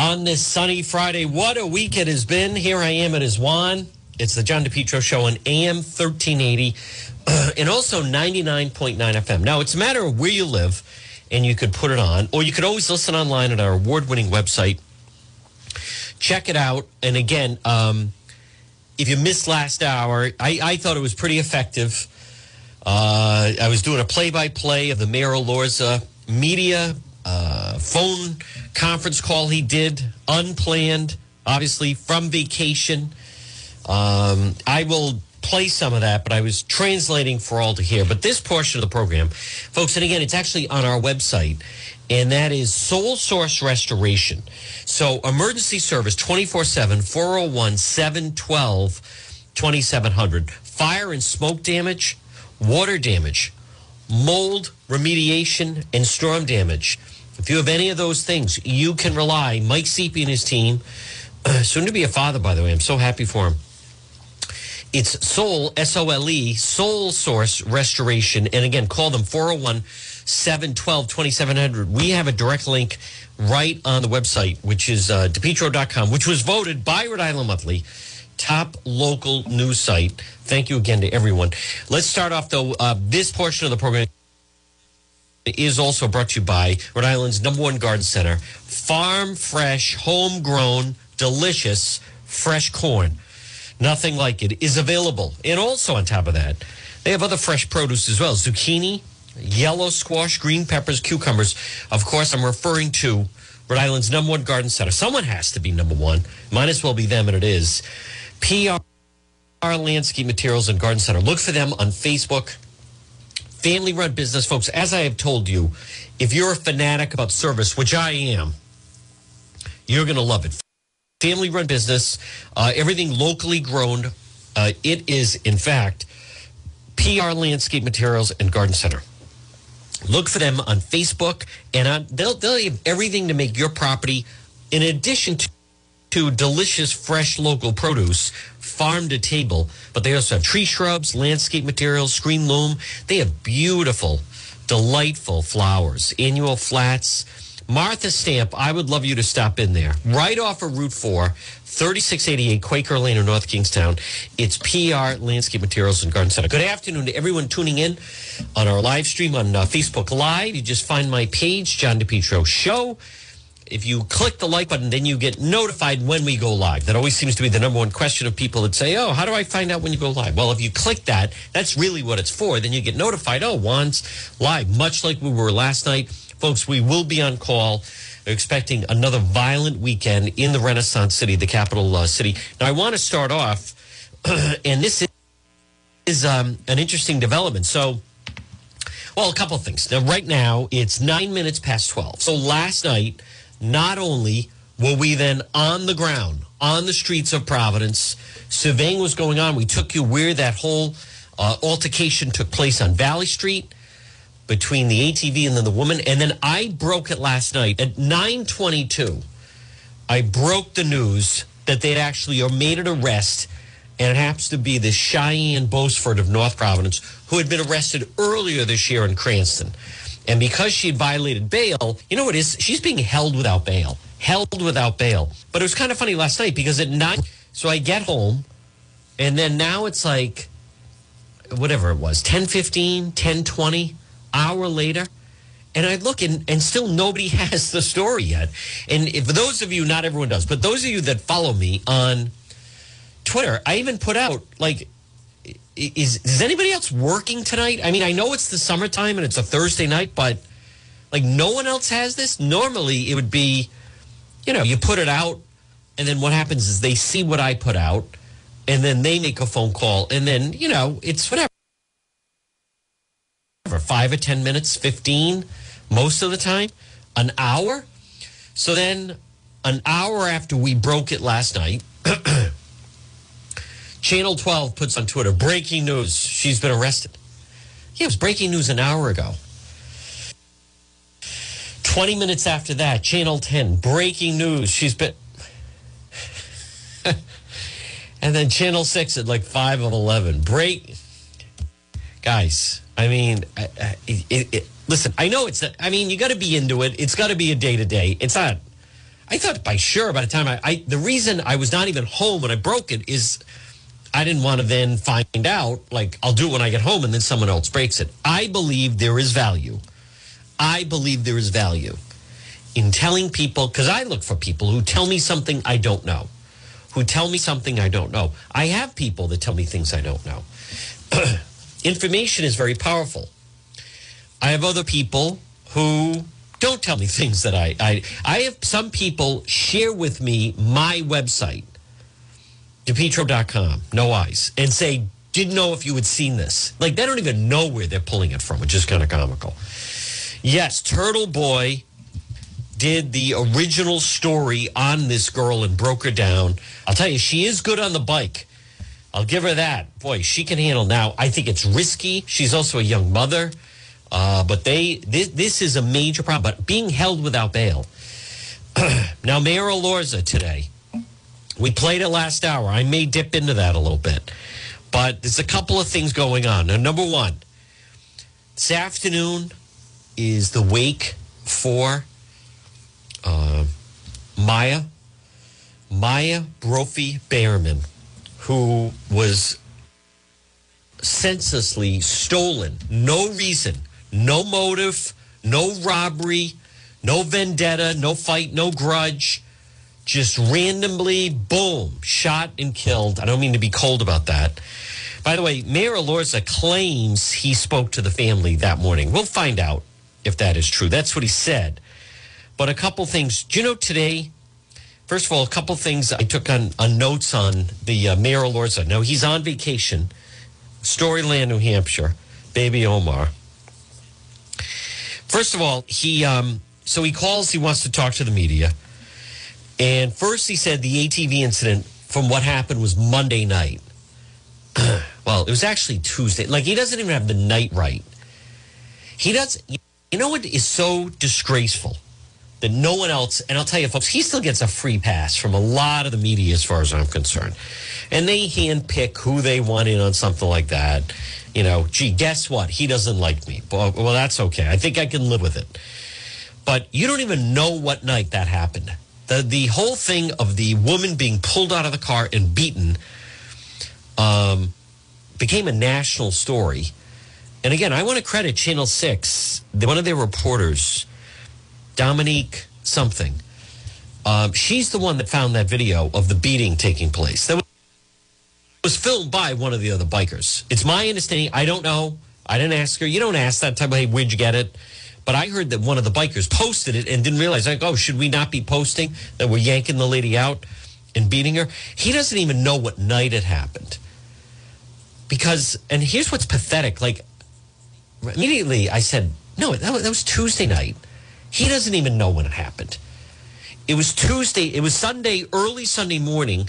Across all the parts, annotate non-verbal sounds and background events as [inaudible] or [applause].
on this sunny Friday. What a week it has been. Here I am at Iswan. It's the John DePetro Show on AM 1380 [clears throat] and also 99.9 FM. Now, it's a matter of where you live, and you could put it on, or you could always listen online at our award winning website. Check it out. And again, um, if you missed last hour, I, I thought it was pretty effective. Uh, I was doing a play by play of the Mayor Elorza media uh, phone conference call he did, unplanned, obviously from vacation. Um, I will play some of that, but I was translating for all to hear. But this portion of the program, folks, and again, it's actually on our website, and that is Sole Source Restoration. So, emergency service 24 7, 401 712 2700. Fire and smoke damage, water damage, mold remediation, and storm damage. If you have any of those things, you can rely. Mike Seepy and his team, [clears throat] soon to be a father, by the way. I'm so happy for him. It's Sole, S O L E, Sole Source Restoration. And again, call them 401 712 2700. We have a direct link right on the website, which is uh, depetro.com, which was voted by Rhode Island Monthly top local news site. Thank you again to everyone. Let's start off, though, uh, this portion of the program is also brought to you by Rhode Island's number one garden center, farm fresh, homegrown, delicious, fresh corn. Nothing like it is available. And also on top of that, they have other fresh produce as well. Zucchini, yellow squash, green peppers, cucumbers. Of course, I'm referring to Rhode Island's number one garden center. Someone has to be number one. Might as well be them, and it is. PR Landscape Materials and Garden Center. Look for them on Facebook family run business, folks, as I have told you, if you're a fanatic about service, which I am, you're going to love it. Family run business, uh, everything locally grown. Uh, it is, in fact, PR Landscape Materials and Garden Center. Look for them on Facebook, and on, they'll, they'll have everything to make your property, in addition to, to delicious, fresh local produce, farm to table, but they also have tree shrubs, landscape materials, screen loam. They have beautiful, delightful flowers, annual flats. Martha Stamp, I would love you to stop in there. Right off of Route 4, 3688 Quaker Lane in North Kingstown. It's PR Landscape Materials and Garden Center. Good afternoon to everyone tuning in on our live stream on uh, Facebook Live. You just find my page, John DePetro Show if you click the like button, then you get notified when we go live. That always seems to be the number one question of people that say, Oh, how do I find out when you go live? Well, if you click that, that's really what it's for. Then you get notified, Oh, Juan's live, much like we were last night. Folks, we will be on call. Expecting another violent weekend in the Renaissance City, the capital uh, city. Now, I want to start off, [clears throat] and this is um, an interesting development. So, well, a couple of things. Now, right now, it's nine minutes past 12. So, last night, not only were we then on the ground, on the streets of Providence, surveying was going on. We took you where that whole uh, altercation took place on Valley Street between the ATV and then the woman. And then I broke it last night at 922. I broke the news that they'd actually made an arrest, and it happens to be this Cheyenne Bosford of North Providence who had been arrested earlier this year in Cranston. And because she violated bail, you know what is? She's being held without bail. Held without bail. But it was kind of funny last night because at nine, so I get home, and then now it's like, whatever it was, 10 15, 10 20, hour later. And I look and, and still nobody [laughs] has the story yet. And for those of you, not everyone does, but those of you that follow me on Twitter, I even put out like is is anybody else working tonight? I mean, I know it's the summertime and it's a Thursday night, but like no one else has this. Normally, it would be, you know, you put it out, and then what happens is they see what I put out, and then they make a phone call, and then you know it's whatever, five or ten minutes, fifteen, most of the time, an hour. So then, an hour after we broke it last night. [clears throat] Channel 12 puts on Twitter breaking news. She's been arrested. Yeah, it was breaking news an hour ago. 20 minutes after that, Channel 10, breaking news. She's been. [laughs] and then Channel 6 at like 5 of 11. Break. Guys, I mean, it, it, it, listen, I know it's, I mean, you got to be into it. It's got to be a day to day. It's not, I thought by sure by the time I, I the reason I was not even home when I broke it is I didn't want to then find out like I'll do it when I get home and then someone else breaks it. I believe there is value. I believe there is value in telling people because I look for people who tell me something I don't know, who tell me something I don't know. I have people that tell me things I don't know. [clears throat] Information is very powerful. I have other people who don't tell me [laughs] things that I, I I have some people share with me my website, depetro.com, no eyes, and say, didn't know if you had seen this. Like they don't even know where they're pulling it from, which is kind of comical. Yes, Turtle Boy did the original story on this girl and broke her down. I'll tell you, she is good on the bike. I'll give her that. Boy, she can handle now. I think it's risky. She's also a young mother. Uh, but they this, this is a major problem. But being held without bail. [clears throat] now, Mayor Elorza today, we played it last hour. I may dip into that a little bit, but there's a couple of things going on. Now, number one, this afternoon is the wake for uh, Maya Maya Brophy Behrman, who was senselessly stolen, no reason no motive, no robbery, no vendetta, no fight, no grudge. Just randomly, boom, shot and killed. I don't mean to be cold about that. By the way, Mayor Elorza claims he spoke to the family that morning. We'll find out if that is true. That's what he said. But a couple things. Do you know today? First of all, a couple things I took on, on notes on the uh, Mayor Elorza. Now, he's on vacation, Storyland, New Hampshire, baby Omar. First of all, he um, so he calls. He wants to talk to the media, and first he said the ATV incident from what happened was Monday night. [clears throat] well, it was actually Tuesday. Like he doesn't even have the night right. He does. You know what is so disgraceful that no one else. And I'll tell you, folks, he still gets a free pass from a lot of the media, as far as I'm concerned. And they handpick who they want in on something like that you know, gee, guess what? He doesn't like me. Well, that's okay. I think I can live with it. But you don't even know what night that happened. The the whole thing of the woman being pulled out of the car and beaten um, became a national story. And again, I want to credit Channel Six. One of their reporters, Dominique something. Um, she's the one that found that video of the beating taking place. That was filmed by one of the other bikers. It's my understanding. I don't know. I didn't ask her. You don't ask that type of, hey, where'd you get it? But I heard that one of the bikers posted it and didn't realize, like, oh, should we not be posting that we're yanking the lady out and beating her? He doesn't even know what night it happened. Because, and here's what's pathetic. Like, immediately I said, no, that was, that was Tuesday night. He doesn't even know when it happened. It was Tuesday, it was Sunday, early Sunday morning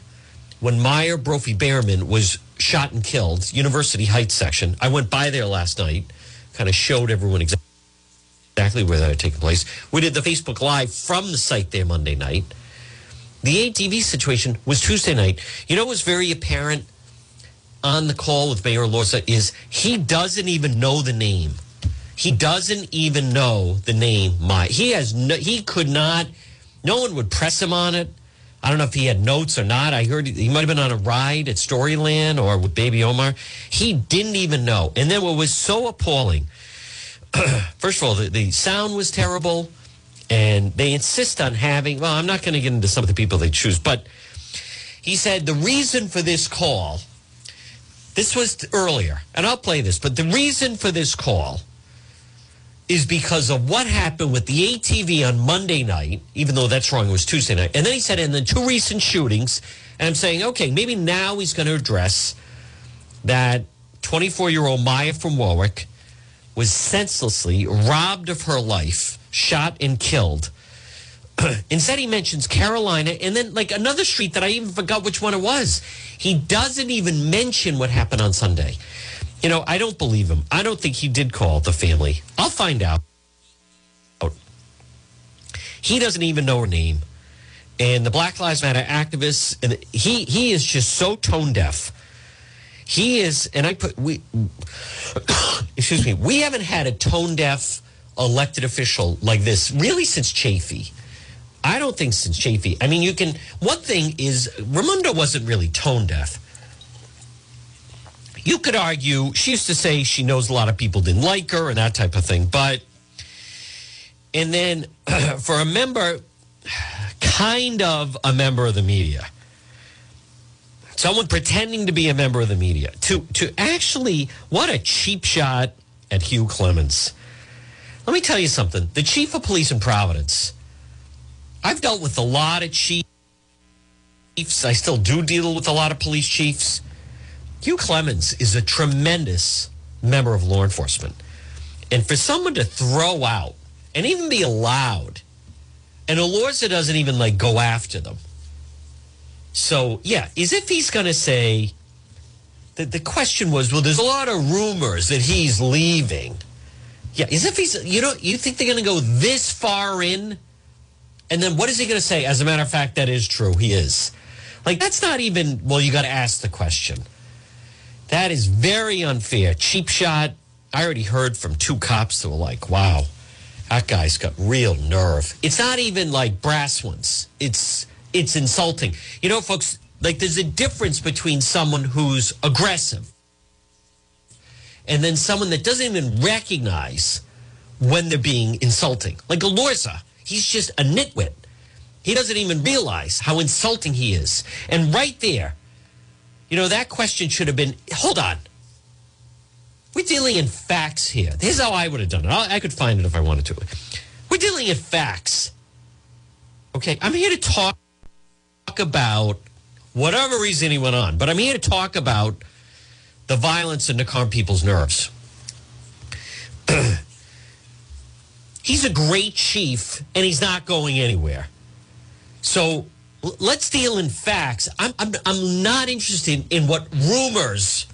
when Maya Brophy Behrman was shot and killed, University Heights section. I went by there last night, kind of showed everyone exactly where that had taken place. We did the Facebook Live from the site there Monday night. The ATV situation was Tuesday night. You know, it was very apparent on the call with Mayor Elorza is he doesn't even know the name. He doesn't even know the name Maya. He has no, he could not. No one would press him on it. I don't know if he had notes or not. I heard he might have been on a ride at Storyland or with Baby Omar. He didn't even know. And then what was so appalling, [clears throat] first of all, the, the sound was terrible. And they insist on having, well, I'm not going to get into some of the people they choose, but he said the reason for this call, this was earlier, and I'll play this, but the reason for this call is because of what happened with the ATV on Monday night, even though that's wrong, it was Tuesday night. And then he said, and the two recent shootings, and I'm saying, okay, maybe now he's going to address that 24 year old Maya from Warwick was senselessly robbed of her life, shot and killed. [clears throat] Instead, he mentions Carolina and then like another street that I even forgot which one it was. He doesn't even mention what happened on Sunday. You know, I don't believe him. I don't think he did call the family. I'll find out. He doesn't even know her name. And the Black Lives Matter activists, and he he is just so tone deaf. He is, and I put we, [coughs] excuse me, we haven't had a tone deaf elected official like this really since Chafee. I don't think since Chafee. I mean, you can. One thing is, Raimondo wasn't really tone deaf. You could argue she used to say she knows a lot of people didn't like her and that type of thing, but and then [coughs] for a member, [sighs] kind of a member of the media, someone pretending to be a member of the media, to to actually what a cheap shot at Hugh Clements. Let me tell you something. The chief of police in Providence I've dealt with a lot of chiefs. I still do deal with a lot of police chiefs. Hugh Clements is a tremendous member of law enforcement. And for someone to throw out and even be allowed, and Elorza doesn't even like go after them. So, yeah, as if he's going to say, the, the question was, well, there's a lot of rumors that he's leaving. Yeah, as if he's, you know, you think they're going to go this far in? And then what is he going to say? As a matter of fact, that is true. He is. Like, that's not even, well, you got to ask the question. That is very unfair. Cheap shot. I already heard from two cops that were like, wow, that guy's got real nerve. It's not even like brass ones. It's it's insulting. You know, folks, like there's a difference between someone who's aggressive and then someone that doesn't even recognize when they're being insulting. Like Elorza. He's just a nitwit. He doesn't even realize how insulting he is. And right there, you know, that question should have been hold on. We're dealing in facts here. Here's how I would have done it. I could find it if I wanted to. We're dealing in facts. Okay, I'm here to talk about whatever reason he went on, but I'm here to talk about the violence and to calm people's nerves. [clears throat] he's a great chief and he's not going anywhere. So let's deal in facts. I'm, I'm, I'm not interested in what rumors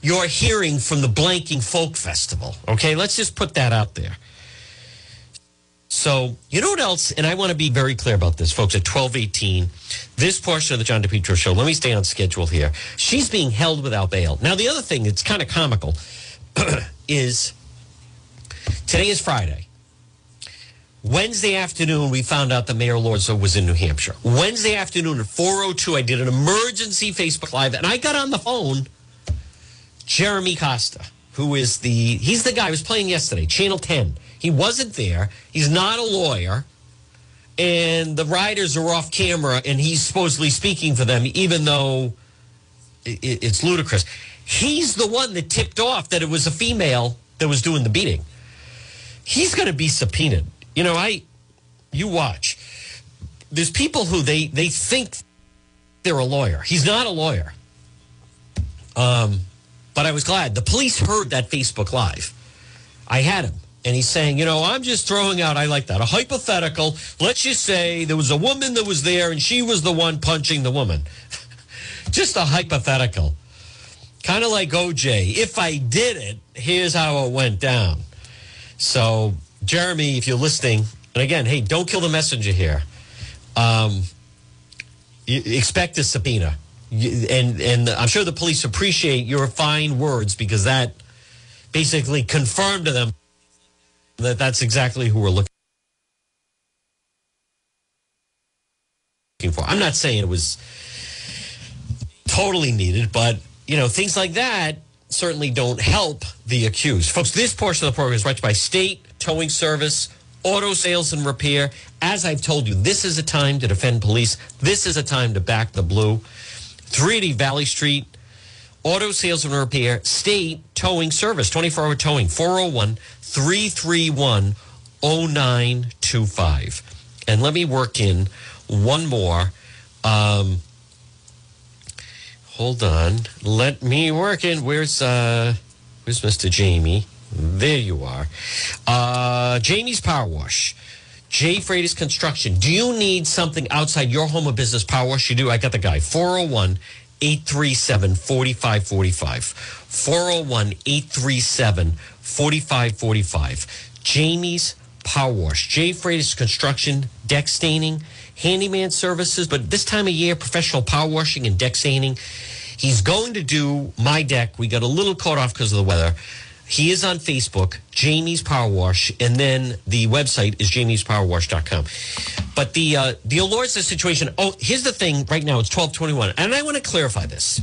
you're hearing from the Blanking Folk Festival. Okay, let's just put that out there. So, you know what else? And I want to be very clear about this, folks. At 1218, this portion of the John DePetro show, let me stay on schedule here. She's being held without bail. Now, the other thing that's kind of comical [clears throat] is today is Friday. Wednesday afternoon, we found out that Mayor Elorza was in New Hampshire. Wednesday afternoon at 4.02, I did an emergency Facebook Live, and I got on the phone Jeremy Costa, who is the, he's the guy who was playing yesterday, Channel 10. He wasn't there. He's not a lawyer. And the riders are off camera, and he's supposedly speaking for them, even though it's ludicrous. He's the one that tipped off that it was a female that was doing the beating. He's going to be subpoenaed you know, I you watch. There's people who they they think they're a lawyer. He's not a lawyer. Um, but I was glad the police heard that Facebook Live. I had him, and he's saying, you know, I'm just throwing out. I like that a hypothetical. Let's just say there was a woman that was there, and she was the one punching the woman. [laughs] just a hypothetical, kind of like OJ. If I did it, here's how it went down. So Jeremy, if you're listening, and again, hey, don't kill the messenger here. Um, expect a subpoena, and and I'm sure the police appreciate your fine words because that basically confirmed to them that that's exactly who we're looking for. I'm not saying it was totally needed, but you know things like that certainly don't help the accused. Folks, this portion of the program is brought to you by State towing service, auto sales and repair. As I've told you, this is a time to defend police. This is a time to back the blue. 380 Valley Street, auto sales and repair, state towing service, 24 hour towing, 401 331 0925. And let me work in one more. Um, hold on. Let me work in. Where's uh, where's Mr. Jamie? There you are. Uh, Jamie's Power Wash. J. Freitas Construction. Do you need something outside your home or business power wash? You do. I got the guy. 401 837 4545. 401 837 4545. Jamie's Power Wash. J. Freitas Construction, deck staining, handyman services, but this time of year, professional power washing and deck staining. He's going to do my deck. We got a little caught off because of the weather He is on Facebook, Jamie's Power Wash, and then the website is jamiespowerwash.com. But the uh, the Elorza situation. Oh, here's the thing. Right now, it's twelve twenty one, and I want to clarify this.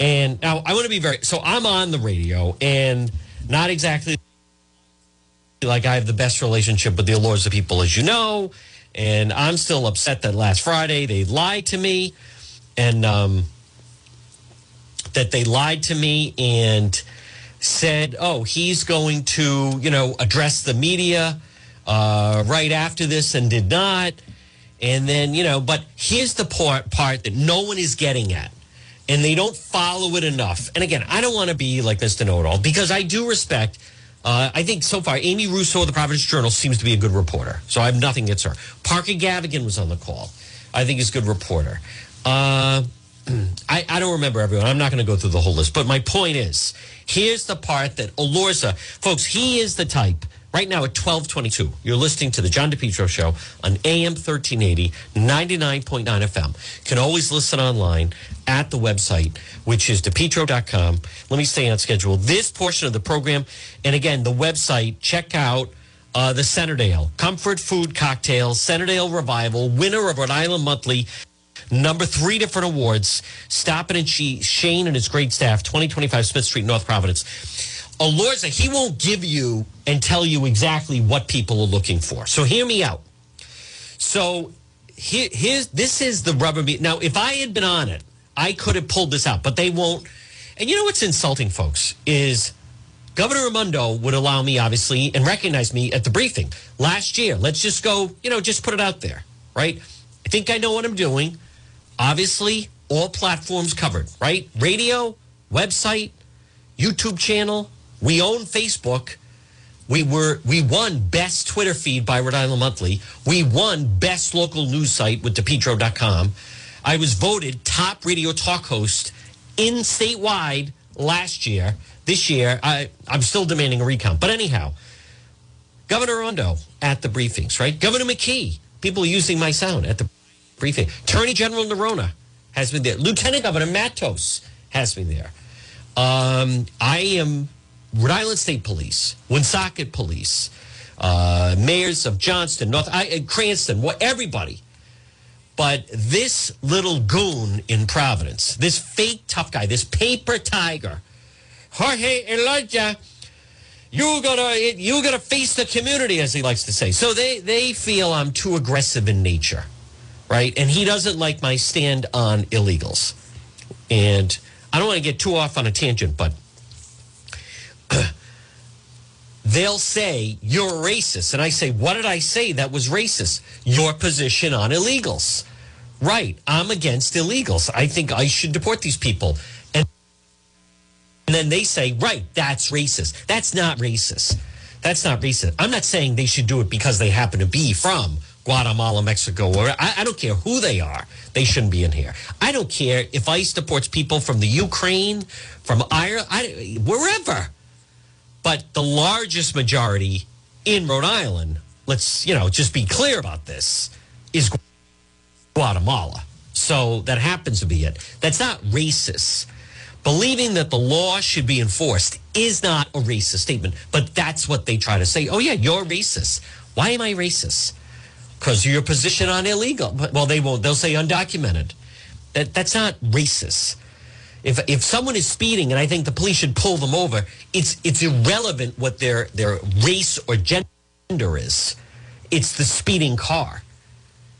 And now I want to be very. So I'm on the radio, and not exactly like I have the best relationship with the Elorza people, as you know. And I'm still upset that last Friday they lied to me, and um, that they lied to me and said, "Oh, he's going to, you know, address the media uh, right after this," and did not. And then, you know, but here's the part part that no one is getting at, and they don't follow it enough. And again, I don't want to be like Mr. Know It All because I do respect. Uh, I think so far, Amy Russo of the Providence Journal seems to be a good reporter. So I have nothing against her. Parker Gavigan was on the call. I think he's a good reporter. Uh, [clears throat] I, I don't remember everyone. I'm not going to go through the whole list. But my point is, here's the part that Elorza, folks, he is the type. Right now at 1222, you're listening to the John DePetro Show on AM 1380, 99.9 FM. Can always listen online at the website, which is depetro.com. Let me stay on schedule. This portion of the program, and again, the website, check out uh, the Centerdale Comfort Food Cocktail, Centerdale Revival, winner of Rhode Island Monthly number three different awards. Stopping and she, Shane and his great staff, 2025 Smith Street, North Providence. Elorza, he won't give you and tell you exactly what people are looking for. So hear me out. So here, here's this is the rubber meat. Now, if I had been on it, I could have pulled this out, but they won't. And you know what's insulting, folks, is Governor Raimondo would allow me, obviously, and recognize me at the briefing last year. Let's just go, you know, just put it out there, right? I think I know what I'm doing. Obviously, all platforms covered, right? Radio, website, YouTube channel. We own Facebook. We were we won best Twitter feed by Rhode Island Monthly. We won best local news site with depetro.com. I was voted top radio talk host in statewide last year. This year, I, I'm still demanding a recount. But anyhow, Governor Rondo at the briefings, right? Governor McKee, people using my sound at the briefing. Attorney General Neronha has been there. Lieutenant Governor Matos has been there. Um, I am Rhode Island State Police, Woonsocket Police, uh, mayors of Johnston, North I, Cranston, what everybody. But this little goon in Providence, this fake tough guy, this paper tiger, Jorge Elorza, you're gonna you're gonna face the community, as he likes to say. So they they feel I'm too aggressive in nature right? And he doesn't like my stand on illegals. And I don't want to get too off on a tangent, but [clears throat] they'll say you're racist. And I say, what did I say that was racist? Your position on illegals. Right. I'm against illegals. I think I should deport these people. And, and then they say, right, that's racist. That's not racist. That's not racist. I'm not saying they should do it because they happen to be from Guatemala, Mexico, or I, I, don't care who they are. They shouldn't be in here. I don't care if ICE deports people from the Ukraine, from Ireland, I, wherever. But the largest majority in Rhode Island, let's you know just be clear about this, is Guatemala. So that happens to be it. That's not racist. Believing that the law should be enforced is not a racist statement, but that's what they try to say. Oh yeah, you're racist. Why am I racist? because your position on illegal. Well, they won't. They'll say undocumented. That that's not racist. If if someone is speeding and I think the police should pull them over, it's it's irrelevant what their their race or gender is. It's the speeding car.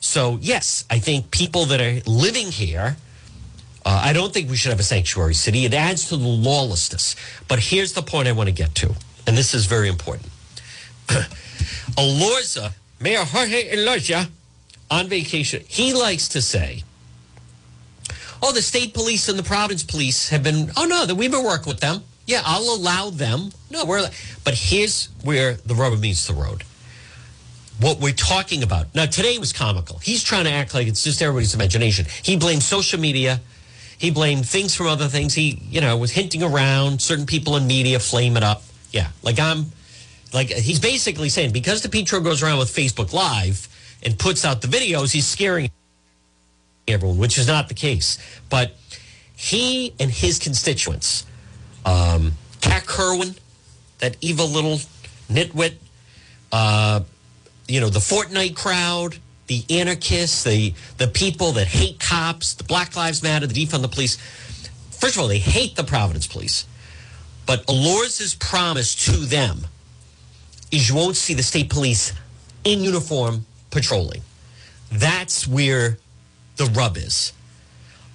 So yes, I think people that are living here. Uh, I don't think we should have a sanctuary city. It adds to the lawlessness. But here's the point I want to get to, and this is very important. [coughs] Elorza Mayor Jorge Elorza on vacation. He likes to say, oh, the state police and the Providence police have been, oh, no, that we've been working with them. Yeah, I'll allow them. No, we're, but here's where the rubber meets the road. What we're talking about. Now, today was comical. He's trying to act like it's just everybody's imagination. He blamed social media. He blamed things from other things. He, you know, was hinting around certain people in media flame it up. Yeah, like I'm like he's basically saying because DePetro goes around with Facebook Live and puts out the videos, he's scaring everyone, which is not the case. But he and his constituents, um, Kat Kerwin, that evil little nitwit, uh, you know, the Fortnite crowd, the anarchists, the the people that hate cops, the Black Lives Matter, the defund the police. First of all, they hate the Providence Police. But Elorza's promise to them is you won't see the state police in uniform patrolling. That's where the rub is.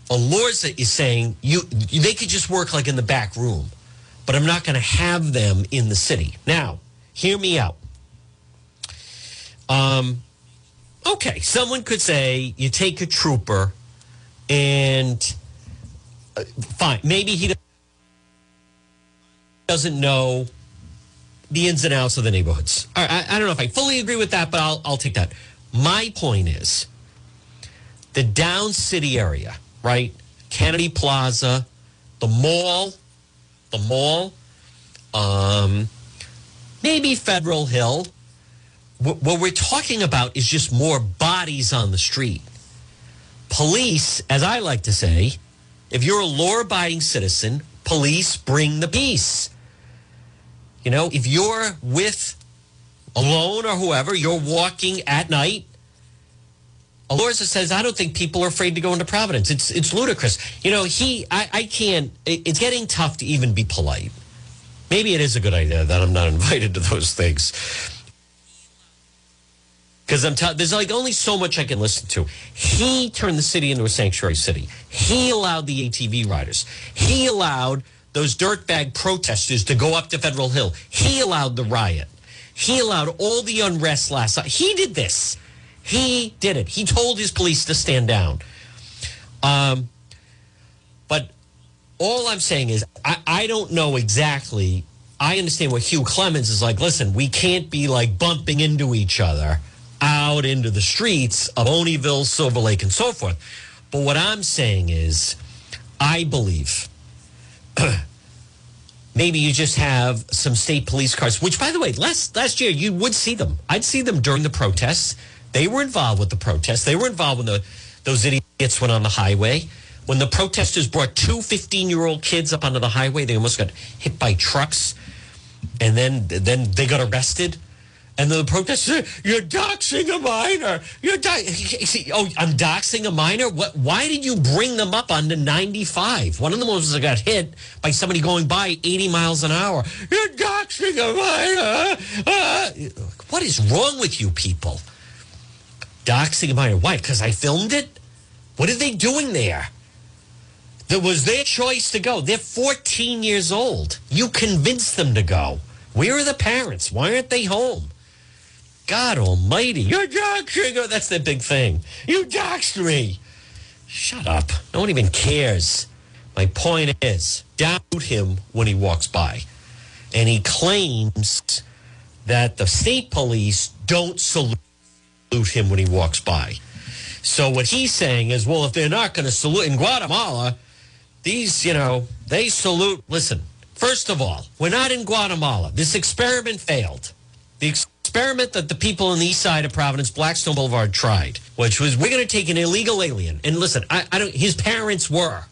Elorza is saying you they could just work like in the back room, but I'm not going to have them in the city. Now, hear me out. Um, okay, someone could say you take a trooper and uh, fine, maybe he doesn't know the ins and outs of the neighborhoods. I, I don't know if I fully agree with that, but I'll, I'll take that. My point is the down city area, right? Kennedy Plaza, the mall, the mall, um, maybe Federal Hill. What, we're talking about is just more bodies on the street. Police, as I like to say, if you're a law abiding citizen, police bring the peace. You know, if you're with alone or whoever, you're walking at night. Elorza says, I don't think people are afraid to go into Providence. It's it's ludicrous. You know, he I, I can't it's getting tough to even be polite. Maybe it is a good idea that I'm not [laughs] invited to those things. Because I'm t- there's like only so much I can listen to. He turned the city into a sanctuary city. He allowed the ATV riders. He allowed those dirtbag protesters to go up to Federal Hill. He allowed the riot. He allowed all the unrest last night. He did this. He did it. He told his police to stand down. Um, but all I'm saying is, I, I don't know exactly. I understand what Hugh Clements is like. Listen, we can't be like bumping into each other out into the streets of Olneyville, Silver Lake, and so forth. But what I'm saying is, I believe [clears throat] maybe you just have some state police cars, which, by the way, last last year you would see them. I'd see them during the protests. They were involved with the protests. They were involved when the those idiots went on the highway. When the protesters brought two 15 year old kids up onto the highway, they almost got hit by trucks, and then then they got arrested. And the protesters, you're doxing a minor. You're do- [laughs] oh, I'm doxing a minor. What? Why did you bring them up onto 95? One of them was that got hit by somebody going by 80 miles an hour. You're doxing a minor. Uh, what is wrong with you people? Doxing minor. Why? Because I filmed it. What are they doing there? That was their choice to go. They're 14 years old. You convinced them to go. Where are the parents? Why aren't they home? God almighty. You're doxing. That's the big thing. You doxed me. Shut up. No one even cares. My point is, doubt him when he walks by. And he claims that the state police don't salute him when he walks by. So what he's saying is, well, if they're not going to salute in Guatemala, these, you know, they salute. Listen, first of all, we're not in Guatemala. This experiment failed. The experiment that the people on the east side of Providence, Blackstone Boulevard, tried, which was we're going to take an illegal alien. And listen, I, I don't. His parents were,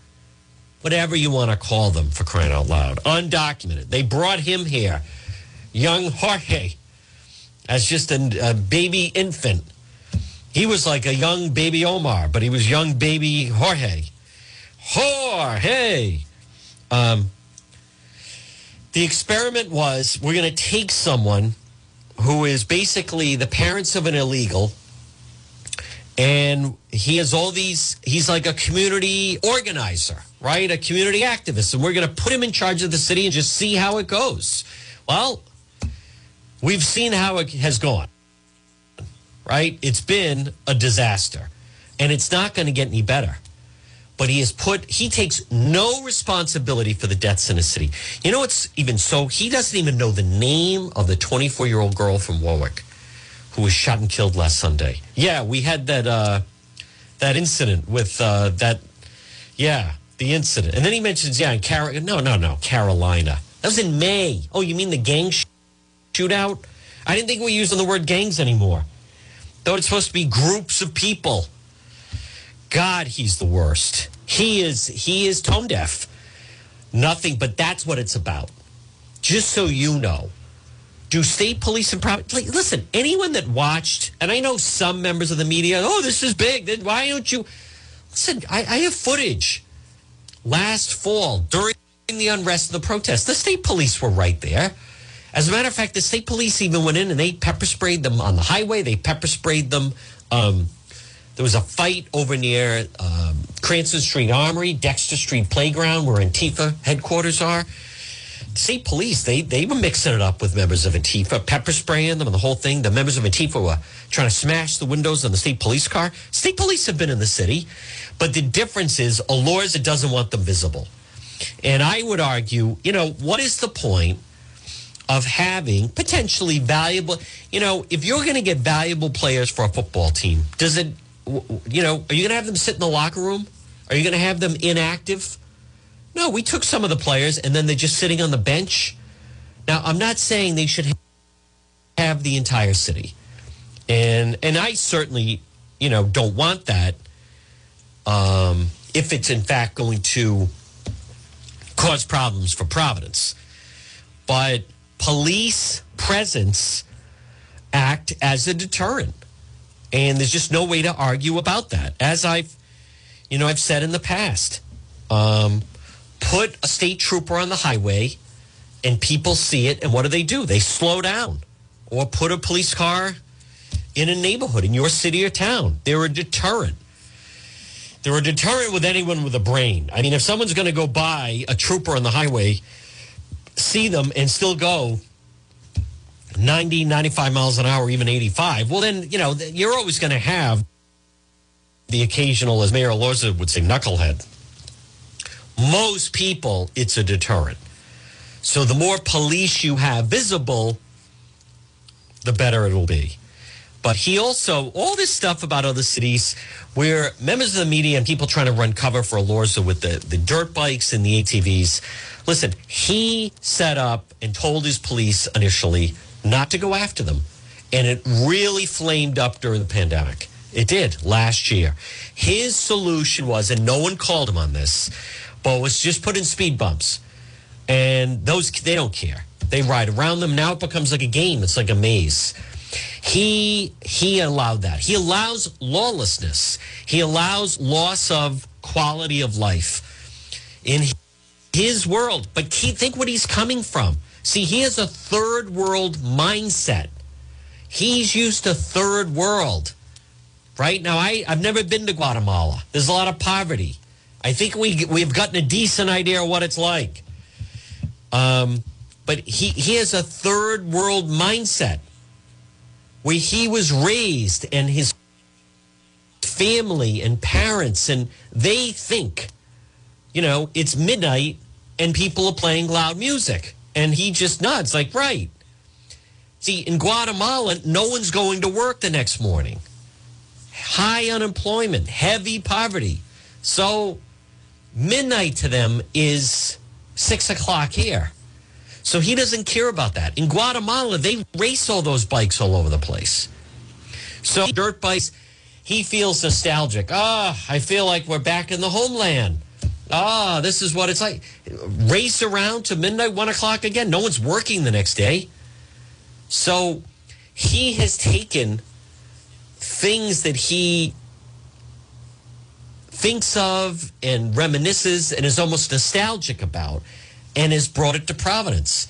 whatever you want to call them, for crying out loud, undocumented. They brought him here, young Jorge, as just a, a baby infant. He was like a young baby Omar, but he was young baby Jorge. Jorge. Um, the experiment was we're going to take someone who is basically the parents of an illegal and he has all these he's like a community organizer right a community activist and we're going to put him in charge of the city and just see how it goes well we've seen how it has gone right? It's been a disaster and it's not going to get any better. But he has put he takes no responsibility for the deaths in his city. You know what's even so he doesn't even know the name of the 24 year old girl from warwick who was shot and killed last sunday. Yeah we had that uh that incident with uh that yeah the incident. And then he mentions yeah in Car- no no no carolina. That was in may. Oh you mean the gang sh- shootout i didn't think we were using the word gangs anymore though it's supposed to be groups of people God, he's the worst. He is he is tone deaf. Nothing, but that's what it's about. just so you know, do state police and private like, listen anyone that watched and i know some members of the media oh this is big then why don't you listen I, I have footage last fall during the unrest of the protests the state police were right there as a matter of fact the state police even went in and they pepper sprayed them on the highway they pepper sprayed them um, there was a fight over near um, cranston street armory dexter street playground where antifa headquarters are state police, they, they were mixing it up with members of Antifa, pepper spraying them and the whole thing. The members of Antifa were trying to smash the windows on the state police car. State police have been in the city, but the difference is Elorza doesn't want them visible. And I would argue, you know, what is the point of having potentially valuable, you know, if you're going to get valuable players for a football team, does it, you know, are you going to have them sit in the locker room? Are you going to have them inactive? No, we took some of the players and then they're just sitting on the bench. Now, I'm not saying they should have the entire city. And and I certainly, you know, don't want that um, if it's in fact going to cause problems for Providence. But police presence act as a deterrent. And there's just no way to argue about that. As I've, you know, I've said in the past, um, put a state trooper on the highway and people see it and what do they do they slow down or put a police car in a neighborhood in your city or town they're a deterrent they're a deterrent with anyone with a brain i mean if someone's going to go by a trooper on the highway see them and still go 90 95 miles an hour even 85 well then you know you're always going to have the occasional as mayor Elorza would say knucklehead most people, it's a deterrent. So the more police you have visible, the better it will be. But he also, all this stuff about other cities where members of the media and people trying to run cover for Elorza with the, the dirt bikes and the ATVs. Listen, he set up and told his police initially not to go after them. And it really flamed up during the pandemic. It did last year. His solution was, and no one called him on this, but was just put in speed bumps. And those, they don't care. They ride around them. Now it becomes like a game. It's like a maze. He he allowed that. He allows lawlessness. He allows loss of quality of life in his world. But keep, think what he's coming from. See, he has a third world mindset. He's used to third world. Right now, I, I've never been to Guatemala. There's a lot of poverty. I think we we've gotten a decent idea of what it's like. Um, but he he has a third world mindset where he was raised and his family and parents and they think, you know, it's midnight and people are playing loud music and he just nods like right. See, in Guatemala, no one's going to work the next morning. High unemployment, heavy poverty. So midnight to them is six o'clock here. So he doesn't care about that. In Guatemala, they race all those bikes all over the place. So dirt bikes, he feels nostalgic. Ah, oh, I feel like we're back in the homeland. Ah, this is what it's like. Race around to midnight, one o'clock again. No one's working the next day. So he has taken things that he thinks of and reminisces and is almost nostalgic about and has brought it to Providence.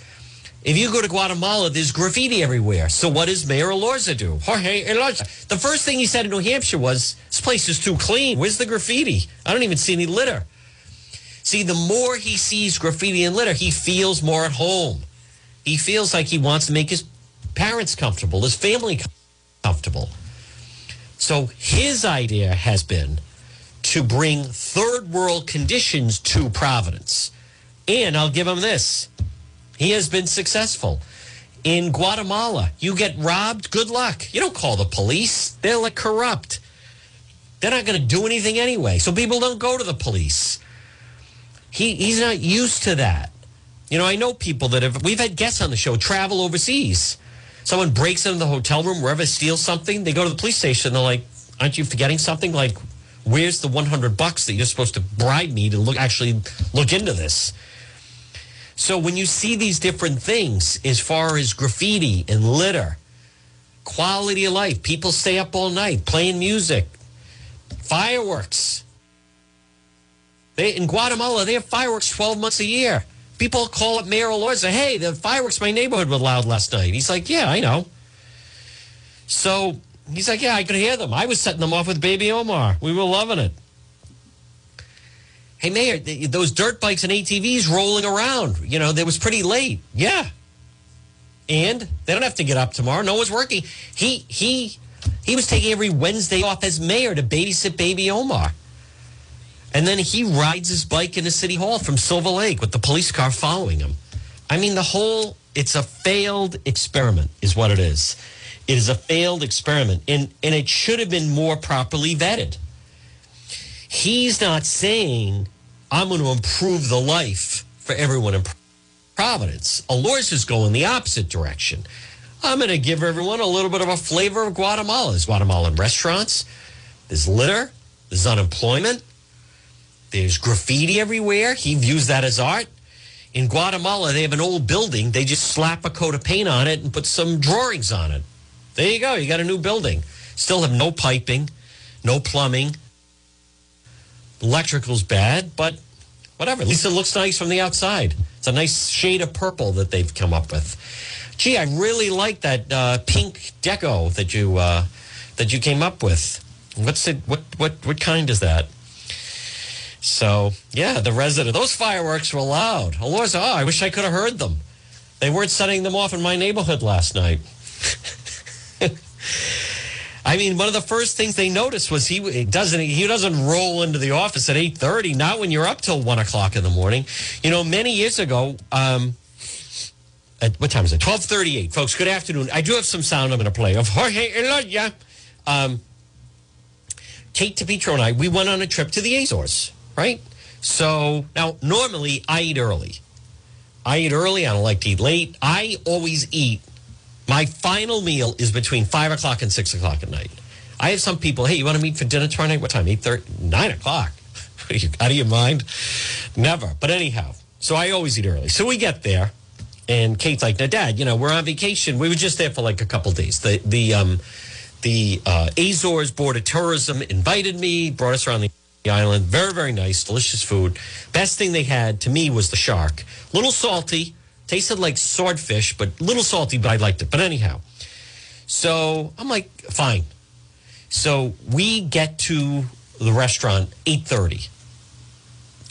If you go to Guatemala, there's graffiti everywhere. So what does Mayor Elorza do? Jorge Elorza. The first thing he said in New Hampshire was, this place is too clean. Where's the graffiti? I don't even see any litter. See, the more he sees graffiti and litter, he feels more at home. He feels like he wants to make his parents comfortable, his family comfortable. So his idea has been to bring third world conditions to Providence. And I'll give him this he has been successful. In Guatemala, you get robbed, good luck. You don't call the police, they're like corrupt. They're not going to do anything anyway. So people don't go to the police. He, he's not used to that. You know, I know people that have, we've had guests on the show travel overseas. Someone breaks into the hotel room, wherever, steals something. They go to the police station. They're like, aren't you forgetting something? Like, Where's the 100 bucks that you're supposed to bribe me to look actually look into this? So when you see these different things as far as graffiti and litter, quality of life, people stay up all night playing music, fireworks. They in Guatemala, they have fireworks 12 months a year. People call up Mayor Lord say, hey, the fireworks my neighborhood were loud last night. He's like, yeah, I know. So he's like, yeah, I could hear them. I was setting them off with Baby Omar. We were loving it. Hey, Mayor, those dirt bikes and ATVs rolling around, you know, that was pretty late. Yeah. And they don't have to get up tomorrow. No one's working. He he he was taking every Wednesday off as mayor to babysit baby Omar. And then he rides his bike into City Hall from Silver Lake with the police car following him. I mean, the whole, it's a failed experiment, is what it is. It is a failed experiment, and, and it should have been more properly vetted. He's not saying, I'm going to improve the life for everyone in Providence. Elorza is going the opposite direction. I'm going to give everyone a little bit of a flavor of Guatemala. There's Guatemalan restaurants, there's litter, there's unemployment, there's graffiti everywhere. He views that as art. In Guatemala, they have an old building. They just slap a coat of paint on it and put some drawings on it. There you go. You got a new building. Still have no piping, no plumbing. Electrical's bad, but whatever. At least it looks nice from the outside. It's a nice shade of purple that they've come up with. Gee, I really like that uh, pink deco that you uh, that you came up with. What's it? What what what kind is that? So yeah, the resident. Those fireworks were loud. Elorza, oh, I wish I could have heard them. They weren't setting them off in my neighborhood last night. [laughs] I mean, one of the first things they noticed was he doesn't he doesn't roll into the office at eight thirty. Not when you're up till one o'clock in the morning. You know, many years ago. Um, at what time is it? Twelve thirty eight, folks. Good afternoon. I do have some sound I'm going to play of Jorge Elorza. Um, Kate DePetro and I we went on a trip to the Azores right? So now, normally I eat early. I eat early. I don't like to eat late. I always eat. My final meal is between five o'clock and six o'clock at night. I have some people, hey, you want to meet for dinner tomorrow night? What time? 8 9 o'clock. [laughs] Are you out of your mind? Never. But anyhow, so I always eat early. So we get there, and Kate's like, now, Dad, you know, we're on vacation. We were just there for like a couple days. The, the, um, the uh, Azores Board of Tourism invited me, brought us around the the island. Very, very nice, delicious food. Best thing they had to me was the shark. Little salty, tasted like swordfish, but little salty, but I liked it. But anyhow, so I'm like, fine. So we get to the restaurant 8:30.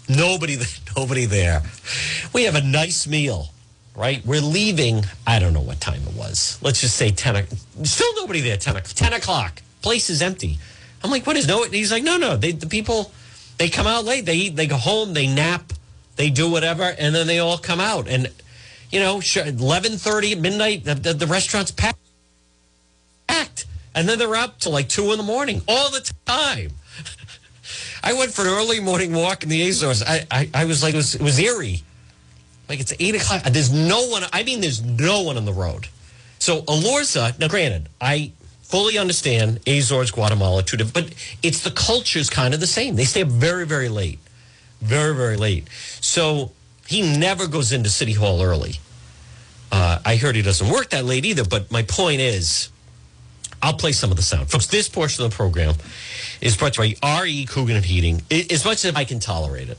Nobody, [laughs] nobody there. We have a nice meal, right? We're leaving. I don't know what time it was. Let's just say 10. Still nobody there. 10, 10 o'clock. Place is empty. I'm like, what is no? He's like, no, no. They, the people, they come out late. They eat, they go home, they nap, they do whatever, and then they all come out. And, you know, 11.30 at midnight, the, the, the restaurant's packed. packed, And then they're up till like 2 in the morning all the time. [laughs] I went for an early morning walk in the Azores. I, I, I was like, it was, it was eerie. Like it's 8 o'clock. There's no one, I mean, there's no one on the road. So Elorza, now granted, I fully understand Azores, Guatemala, two different, but it's the culture's kind of the same. They stay up very, very late, very, very late. So he never goes into City Hall early. Uh, I heard he doesn't work that late either, but my point is, I'll play some of the sound. Folks, this portion of the program is brought to you by R.E. Coogan and Heating, as much as I can tolerate it.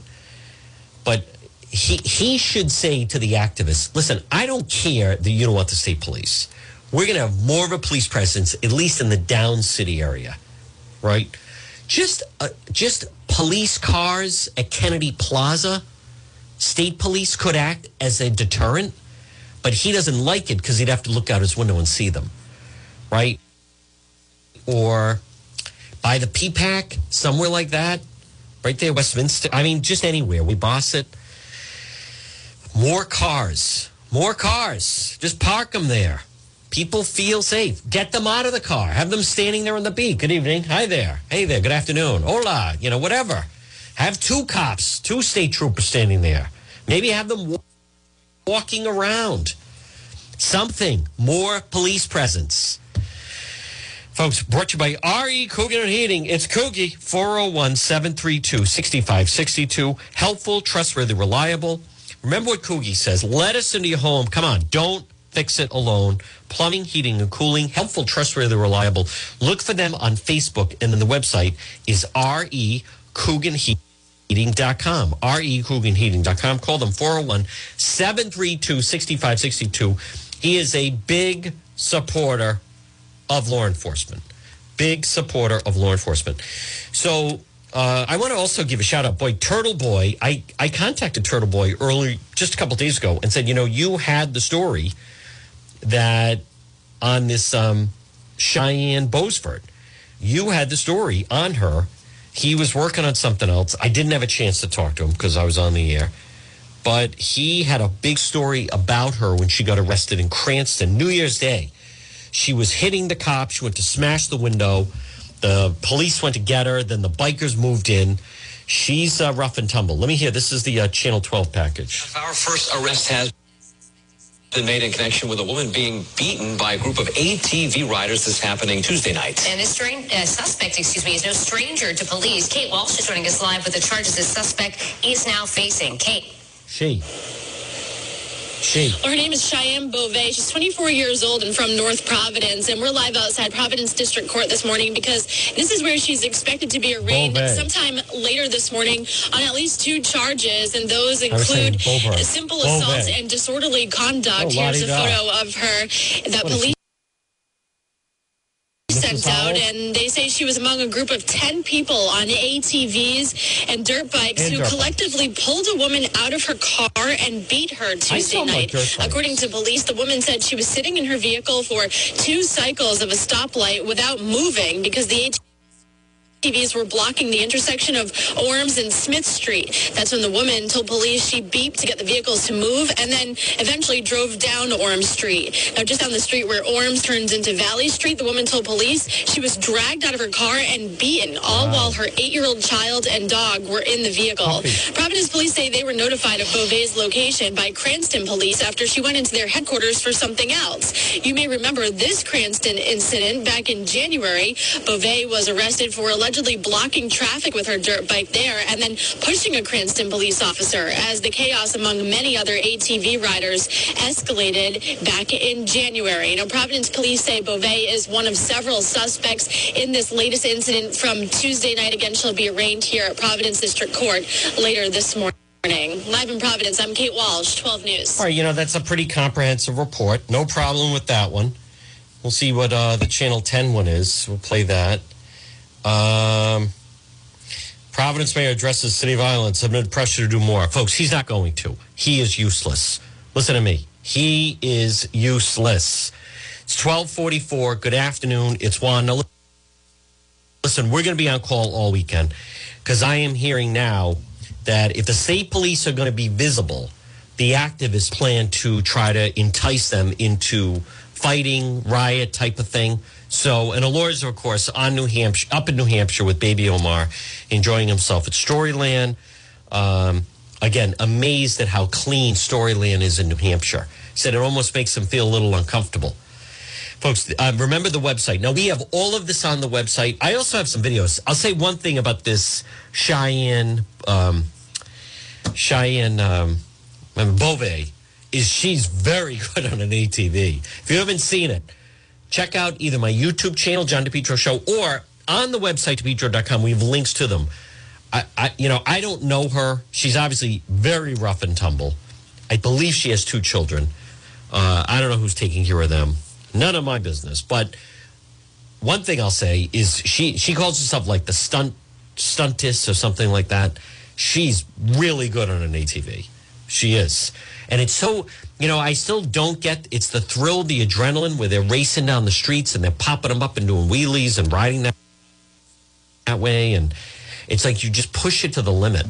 But he, he should say to the activists, listen, I don't care that you don't want the state police we're going to have more of a police presence, at least in the down city area, right? Just, uh, just police cars at Kennedy Plaza, state police could act as a deterrent, but he doesn't like it because he'd have to look out his window and see them, right? Or by the PPAC, somewhere like that, right there, Westminster. I mean, just anywhere. We boss it. More cars, more cars. Just park them there people feel safe. Get them out of the car. Have them standing there on the beat. Good evening. Hi there. Hey there. Good afternoon. Hola. You know, whatever. Have two cops, two state troopers standing there. Maybe have them walking around. Something. More police presence. Folks, brought to you by R.E. Coogan and Heating. It's Coogie, 401 732 6562. Helpful, trustworthy, reliable. Remember what Coogie says. Let us into your home. Come on. Don't fix it alone. Plumbing, heating, and cooling. Helpful, trustworthy, reliable. Look for them on Facebook. And then the website is R.E. Coogan. Coogan Heating.com. Call them 401 732 6562. He is a big supporter of law enforcement. Big supporter of law enforcement. So uh, I want to also give a shout out, boy, Turtle Boy. I, I contacted Turtle Boy early, just a couple days ago, and said, you know, you had the story that on this um, Cheyenne Bosford, you had the story on her. He was working on something else. I didn't have a chance to talk to him because I was on the air. But he had a big story about her when she got arrested in Cranston, New Year's Day. She was hitting the cops. She went to smash the window. The police went to get her. Then the bikers moved in. She's uh, rough and tumble. Let me hear. This is the uh, Channel 12 package. Our first arrest has been made in connection with a woman being beaten by a group of ATV riders. This happening Tuesday night. And this strange, uh, suspect, excuse me, is no stranger to police. Kate Walsh is joining us live with the charges the suspect is now facing. Kate. She. She. Well, her name is Cheyenne Beauvais. She's 24 years old and from North Providence. And we're live outside Providence District Court this morning because this is where she's expected to be arraigned Beauvais. sometime later this morning on at least two charges. And those include simple assault and disorderly conduct. Oh, Here's a photo of her that What police. Sent out, and they say she was among a group of 10 people on ATVs and dirt bikes And who dirt bikes. collectively pulled a woman out of her car and beat her Tuesday night. According to police, the woman said she was sitting in her vehicle for two cycles of a stoplight without moving because the ATVs were blocking the intersection of Orms and Smith Street. That's when the woman told police she beeped to get the vehicles to move and then eventually drove down Orms Street. Now, just down the street where Orms turns into Valley Street, the woman told police she was dragged out of her car and beaten, all while her eight-year-old child and dog were in the vehicle. Puppy. Providence police say they were notified of Beauvais' location by Cranston police after she went into their headquarters for something else. You may remember this Cranston incident back in January. Beauvais was arrested for allegedly blocking traffic with her dirt bike there and then pushing a Cranston police officer as the chaos among many other ATV riders escalated back in January. Now, Providence police say Beauvais is one of several suspects in this latest incident from Tuesday night. Again, she'll be arraigned here at Providence District Court later this morning. Live in Providence, I'm Kate Walsh, 12 News. All right, you know, that's a pretty comprehensive report. No problem with that one. We'll see what uh, the Channel 10 one is. We'll play that. Um, Providence Mayor addresses city violence amid pressure to do more. Folks, he's not going to. He is useless. Listen to me. He is useless. It's 1244. Good afternoon. It's Juan. Now, listen, we're going to be on call all weekend because I am hearing now that if the state police are going to be visible, the activists plan to try to entice them into fighting, riot type of thing. So, and Elorza, of course, on New Hampshire, up in New Hampshire with Baby Omar, enjoying himself at Storyland. Um, again, amazed at how clean Storyland is in New Hampshire. Said it almost makes him feel a little uncomfortable. Folks, uh, remember the website. Now, we have all of this on the website. I also have some videos. I'll say one thing about this Cheyenne, um, Cheyenne um, Beauvais is she's very [laughs] good on an ATV. If you haven't seen it, check out either my YouTube channel, John DePetro Show, or on the website, DePetro.com. We have links to them. I, I, you know, I don't know her. She's obviously very rough and tumble. I believe she has two children. Uh, I don't know who's taking care of them. None of my business. But one thing I'll say is she she calls herself like the stunt stuntist or something like that. She's really good on an ATV. She is. And it's so, you know, I still don't get it's the thrill, the adrenaline where they're racing down the streets and they're popping them up and doing wheelies and riding that, that way. And it's like you just push it to the limit.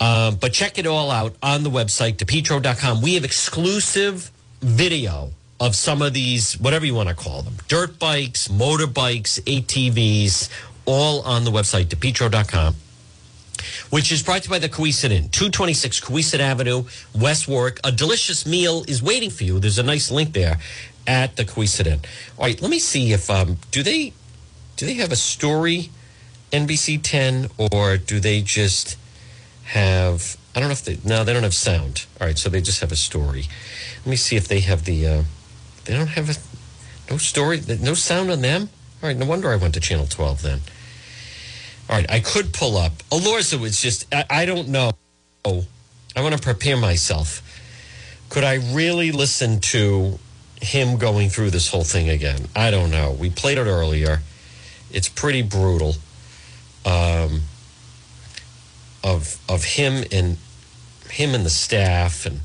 Um, but check it all out on the website, depetro.com. We have exclusive video of some of these, whatever you want to call them dirt bikes, motorbikes, ATVs, all on the website, depetro.com, which is brought to you by the Cowesett Inn, 226 Cowesett Avenue, West Warwick. A delicious meal is waiting for you. There's a nice link there at the Cowesett Inn. All right, let me see if, um, do they, do they have a story, NBC 10, or do they just, have. I don't know if they. No, they don't have sound. All right, so they just have a story. Let me see if they have the. Uh, they don't have a no story, no sound on them. All right, no wonder I went to channel twelve then. All right, I could pull up. Elorza was just. I, I don't know. I want to prepare myself. Could I really listen to him going through this whole thing again? I don't know. We played it earlier. It's pretty brutal. Um, of of him and him and the staff and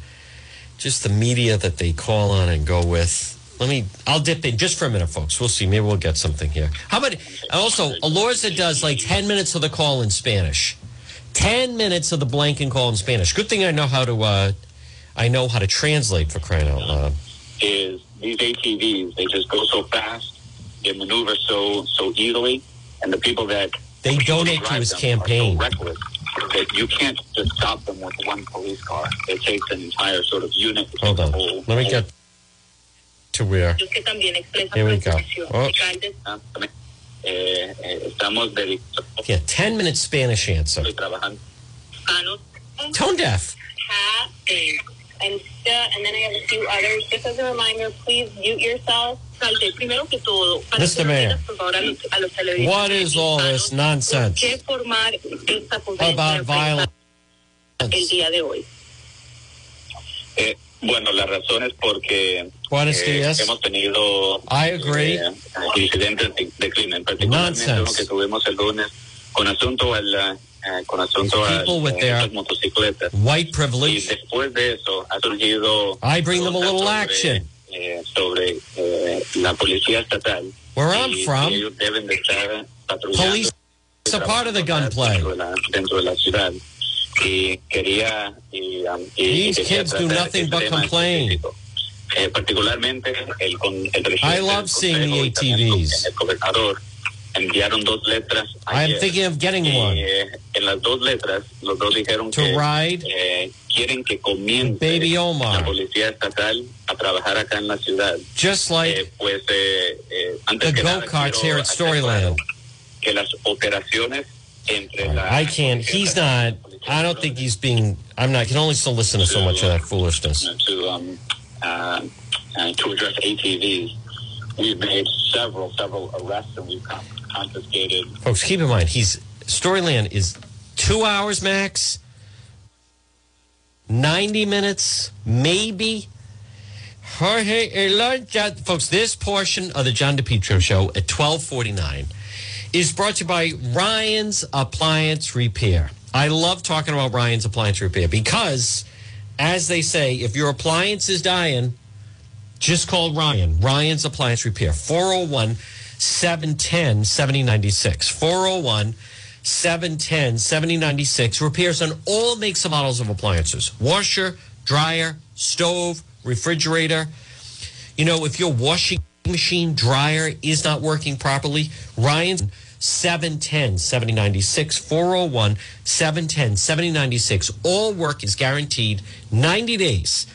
just the media that they call on and go with. Let me. I'll dip in just for a minute, folks. We'll see. Maybe we'll get something here. How about also Elorza does like ten minutes of the call in Spanish, ten minutes of the blank and call in Spanish. Good thing I know how to. Uh, I know how to translate for crying out loud. Is these ATVs? They just go so fast, they maneuver so so easily, and the people that They donate to his campaign. So reckless that you can't just stop them with one police car. It takes an entire sort of unit. It Hold on. whole- Let me get to where. Here we go. Oh, Ah, también. Eh, eh, estamos dedicados yeah, ten minute Spanish answer. Tone deaf. And, uh, and then I have a few others. Just as a reminder, please mute yourself. Salte, primero que todo, para Mr. Mayor. entiendas, por favor, a los- a los televidentes What is all this nonsense? ¿Por qué formar esta conferencia About violence. el día de hoy? Eh, bueno, la razón es porque Buenos eh, días. hemos tenido I agree. eh, incidentes de, crimen, particularmente uno Nonsense. que tuvimos el lunes con asunto al eh, con asunto a People with their las motocicletas. White Y privilege. después de eso ha surgido I bring them a little sobre, action. eh, sobre eh, la policía estatal. Where I'm y from, ellos deben de estar patrullando. police is a part of the gunplay. Dentro de la, dentro de la ciudad. Y quería. Y, um, y- These y kids do nothing but complain. específico. Eh, particularmente el, con, el presidente I love seeing the ATVs. El gobernador enviaron dos letras. I am thinking of getting Y, one. eh, en las dos letras, los dos dijeron To que ride eh, quieren que comience Baby Omar. la policía estatal a trabajar acá en la ciudad. Just like Eh, pues eh, eh, antes the go-karts here at Storyland. que las operaciones entre la I can't. He's not. I don't think he's being. I'm not. Can only still listen to so much of that foolishness. to um, uh, to address ATVs. We've made several several arrests and we've confiscated Folks, keep in mind, he's Storyland is two hours max, ninety minutes, maybe. Jorge Elorza, folks. This portion of the John DePetro Show at twelve forty nine is brought to you by Ryan's Appliance Repair. I love talking about Ryan's Appliance Repair because, as they say, if your appliance is dying, just call Ryan. Ryan's Appliance Repair. 401 710 7096. 401 710 7096. Repairs on all makes and models of appliances washer, dryer, stove, refrigerator. You know, if your washing machine, dryer is not working properly, Ryan's 710 7096 401 710 7096. All work is guaranteed 90 days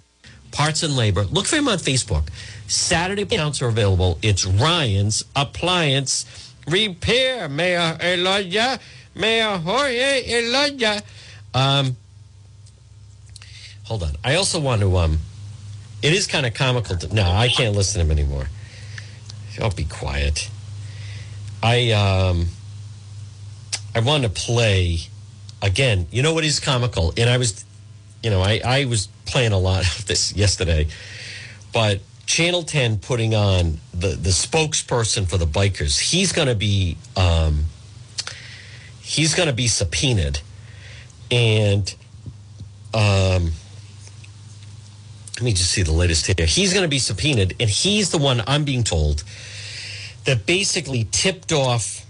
parts and labor. Look for him on Facebook. Saturday accounts are available. It's Ryan's Appliance Repair. Mayor Elorza, Mayor Jorge Elorza. Um, hold on. I also want to. Um, it is kind of comical. To, no, I can't listen to him anymore. I'll be quiet. I um, I want to play again. You know what is comical? And I was you know, I, I was playing a lot of this yesterday, but Channel 10 putting on the, the spokesperson for the bikers, he's going to be, um, he's going to be subpoenaed. And, um, let me just see the latest here. He's going to be subpoenaed, and he's the one I'm being told that basically tipped off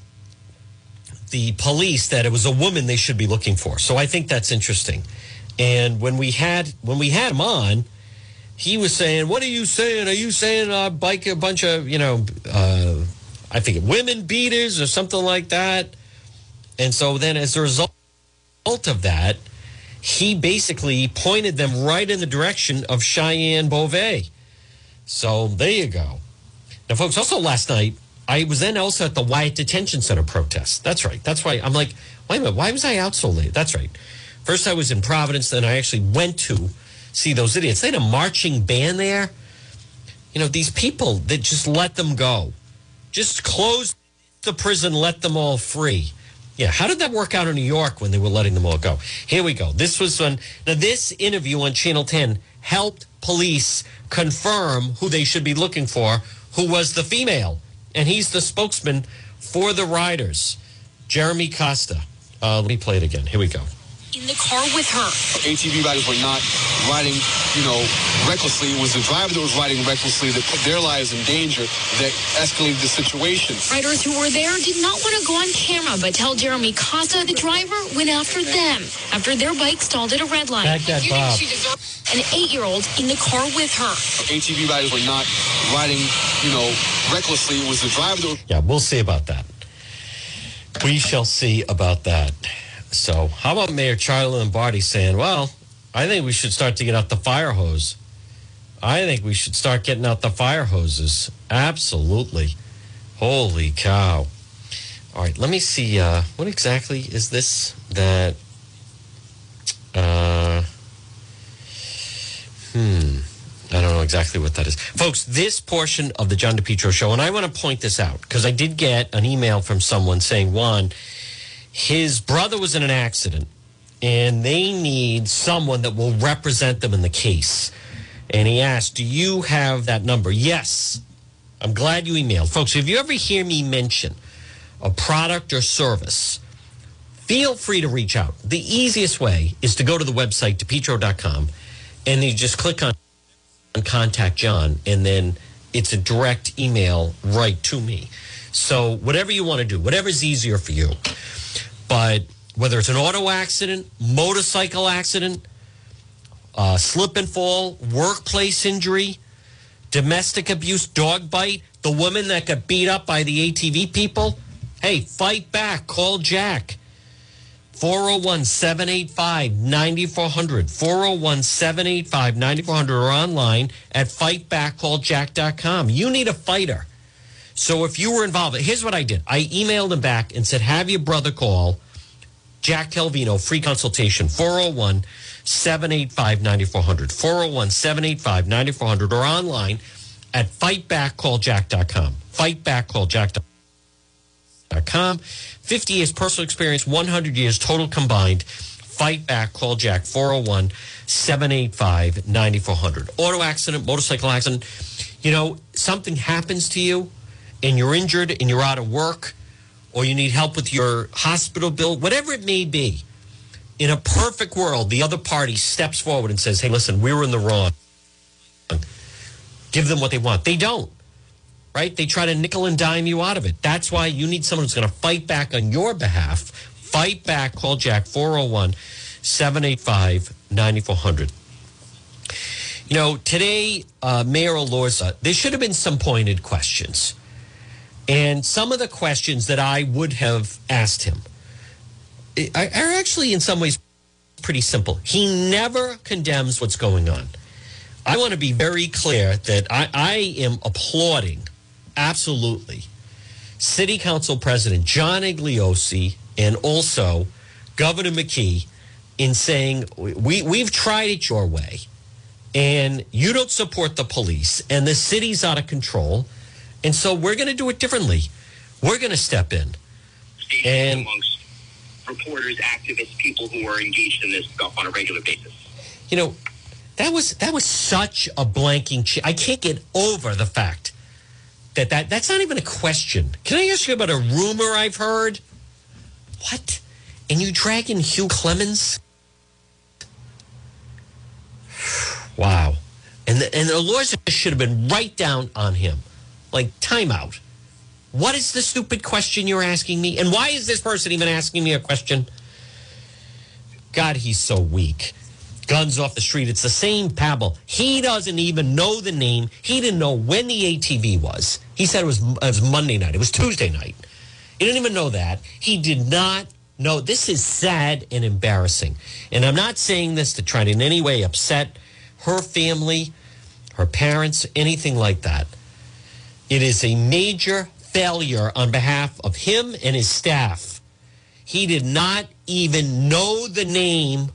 the police that it was a woman they should be looking for. So I think that's interesting. And when we had when we had him on, he was saying, "What are you saying? Are you saying uh, bike a bunch of you know, uh, I think women beaters or something like that?" And so then, as a result of that, he basically pointed them right in the direction of Cheyenne Beauvais. So there you go. Now, folks, also last night, I was then also at the Wyatt Detention Center protest. That's right. That's why I'm like, wait a minute, why was I out so late? That's right. First, I was in Providence, then I actually went to see those idiots. They had a marching band there. You know, these people that just let them go, just close the prison, let them all free. Yeah, how did that work out in New York when they were letting them all go? Here we go. This was when now this interview on Channel 10 helped police confirm who they should be looking for, who was the female, and he's the spokesman for the riders, Jeremy Costa. Uh, let me play it again. Here we go in the car with her. ATV riders were not riding, you know, recklessly. It was the driver that was riding recklessly that put their lives in danger that escalated the situation. Riders who were there did not want to go on camera, but tell Jeremy Costa the driver went after them after their bike stalled at a red light. Back that Bob. An eight-year-old in the car with her. ATV riders were not riding, you know, recklessly. It was the driver that was- Yeah, we'll see about that. We shall see about that. So, how about Mayor Charlie Lombardi saying, well, I think we should start to get out the fire hose. I think we should start getting out the fire hoses. Absolutely. Holy cow. All right, let me see. Uh, what exactly is this that. Uh, hmm. I don't know exactly what that is. Folks, this portion of the John DePetro show, and I want to point this out because I did get an email from someone saying, Juan, his brother was in an accident and they need someone that will represent them in the case. And he asked, Do you have that number? Yes. I'm glad you emailed. Folks, if you ever hear me mention a product or service, feel free to reach out. The easiest way is to go to the website, depetro.com, and you just click on contact John, and then it's a direct email right to me. So, whatever you want to do, whatever's easier for you. But whether it's an auto accident, motorcycle accident, uh, slip and fall, workplace injury, domestic abuse, dog bite, the woman that got beat up by the ATV people, hey, fight back. Call Jack. 401 785 9400. 401 785 9400 or online at fightbackcalljack.com. You need a fighter. So if you were involved, here's what I did. I emailed him back and said, have your brother call Jack Calvino, free consultation, 401 785 9400. 401 785 9400 or online at fightbackcalljack.com. Fightbackcalljack.com. 50 years personal experience, 100 years total combined. Fight back, call Jack 401 785 9400. Auto accident, motorcycle accident. You know, something happens to you and you're injured and you're out of work or you need help with your hospital bill, whatever it may be. In a perfect world, the other party steps forward and says, hey, listen, we were in the wrong. Give them what they want. They don't, right? They try to nickel and dime you out of it. That's why you need someone who's going to fight back on your behalf. Fight back. Call Jack 401 785 9400. You know, today, uh, Mayor Elorza, there should have been some pointed questions. And some of the questions that I would have asked him eh, are actually, in some ways, pretty simple. He never condemns what's going on. I want to be very clear that I, I am applauding, absolutely, City Council President John Igliozzi and also Governor McKee in saying, we, we've tried it your way, and you don't support the police, and the city's out of control and so we're going to do it differently. We're going to step in. And amongst reporters, activists, people who are engaged in this stuff on a regular basis. You know, that was that was such a blanking. Ch- I can't get over the fact that, that that's not even a question. Can I ask you about a rumor I've heard? What? And you drag in Hugh Clements? Wow. And the, and the lawyers should have been right down on him like timeout. What is the stupid question you're asking me? And why is this person even asking me a question? God, he's so weak. Guns off the street. It's the same Pavel. He doesn't even know the name. He didn't know when the ATV was. He said it was, it was Monday night. It was Tuesday night. He didn't even know that. He did not know. This is sad and embarrassing. And I'm not saying this to try to in any way upset her family, her parents, anything like that. It is a major failure on behalf of him and his staff. He did not even know the name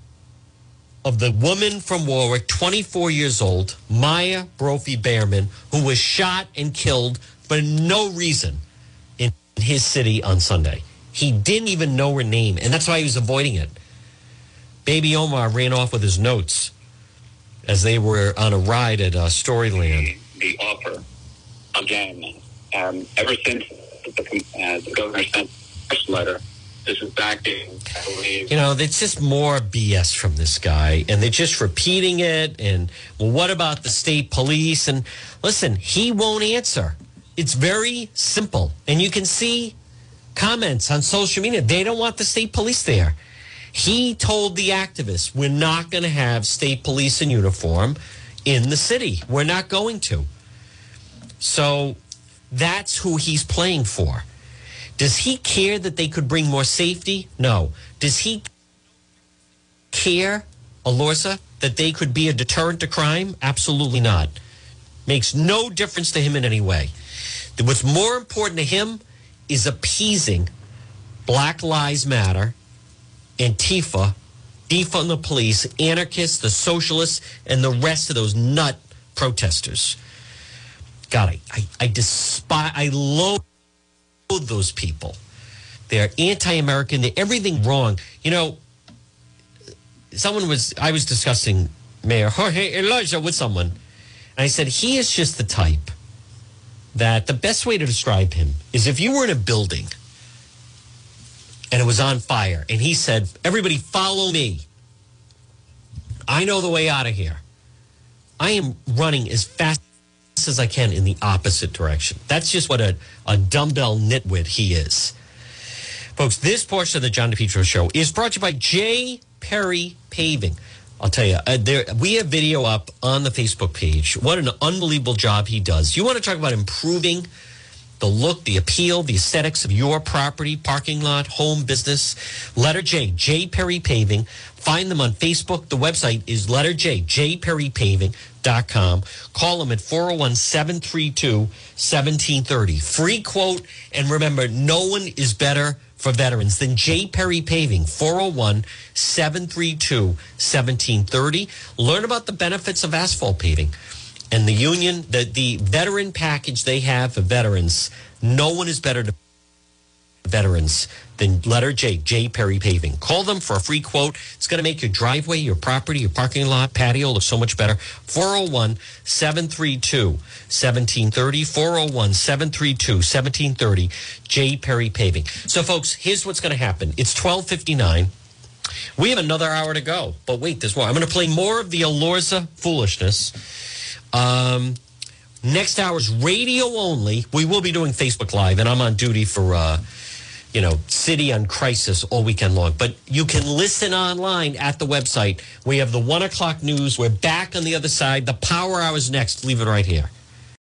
of the woman from Warwick, 24 years old, Maya Brophy Behrman, who was shot and killed for no reason in his city on Sunday. He didn't even know her name, and that's why he was avoiding it. Baby Omar ran off with his notes as they were on a ride at uh, Storyland. The, the offer again, um, ever since the, uh, the governor sent this letter, this is believe. You know, it's just more BS from this guy, and they're just repeating it. And well, what about the state police? And listen, he won't answer. It's very simple, and you can see comments on social media. They don't want the state police there. He told the activists, "We're not going to have state police in uniform in the city. We're not going to." So that's who he's playing for. Does he care that they could bring more safety? No. Does he care, Elorza, that they could be a deterrent to crime? Absolutely not. Makes no difference to him in any way. What's more important to him is appeasing Black Lives Matter, Antifa, defund the police, anarchists, the socialists, and the rest of those nut protesters. God, I, I, I despise, I loathe those people. They're anti-American. They're everything wrong. You know, someone was I was discussing Mayor Jorge Elorza with someone, and I said he is just the type that the best way to describe him is if you were in a building and it was on fire, and he said, "Everybody, follow me. I know the way out of here. I am running as fast." As I can in the opposite direction. That's just what a, a dumbbell nitwit he is. Folks, this portion of the John DePetro show is brought to you by J. Perry Paving. I'll tell you, uh, there, we have video up on the Facebook page. What an unbelievable job he does. You want to talk about improving the look, the appeal, the aesthetics of your property, parking lot, home, business. Letter J, J. Perry Paving. Find them on Facebook. The website is letter J, J. Perry Paving. Com. Call them at 401 732 1730. Free quote. And remember, no one is better for veterans than J. Perry Paving, 401 732 1730. Learn about the benefits of asphalt paving and the union, the, the veteran package they have for veterans. No one is better to veterans than letter J, J Perry Paving. Call them for a free quote. It's going to make your driveway, your property, your parking lot, patio look so much better. 401 732 1730. 401 732 1730. J Perry Paving. So, folks, here's what's going to happen it's 1259. We have another hour to go. But wait, there's more. I'm going to play more of the Elorza foolishness. Um, next hour's radio only. We will be doing Facebook Live, and I'm on duty for. Uh, you know, city on crisis all weekend long. But you can listen online at the website. We have the one o'clock news. We're back on the other side. The power hour is next. Leave it right here.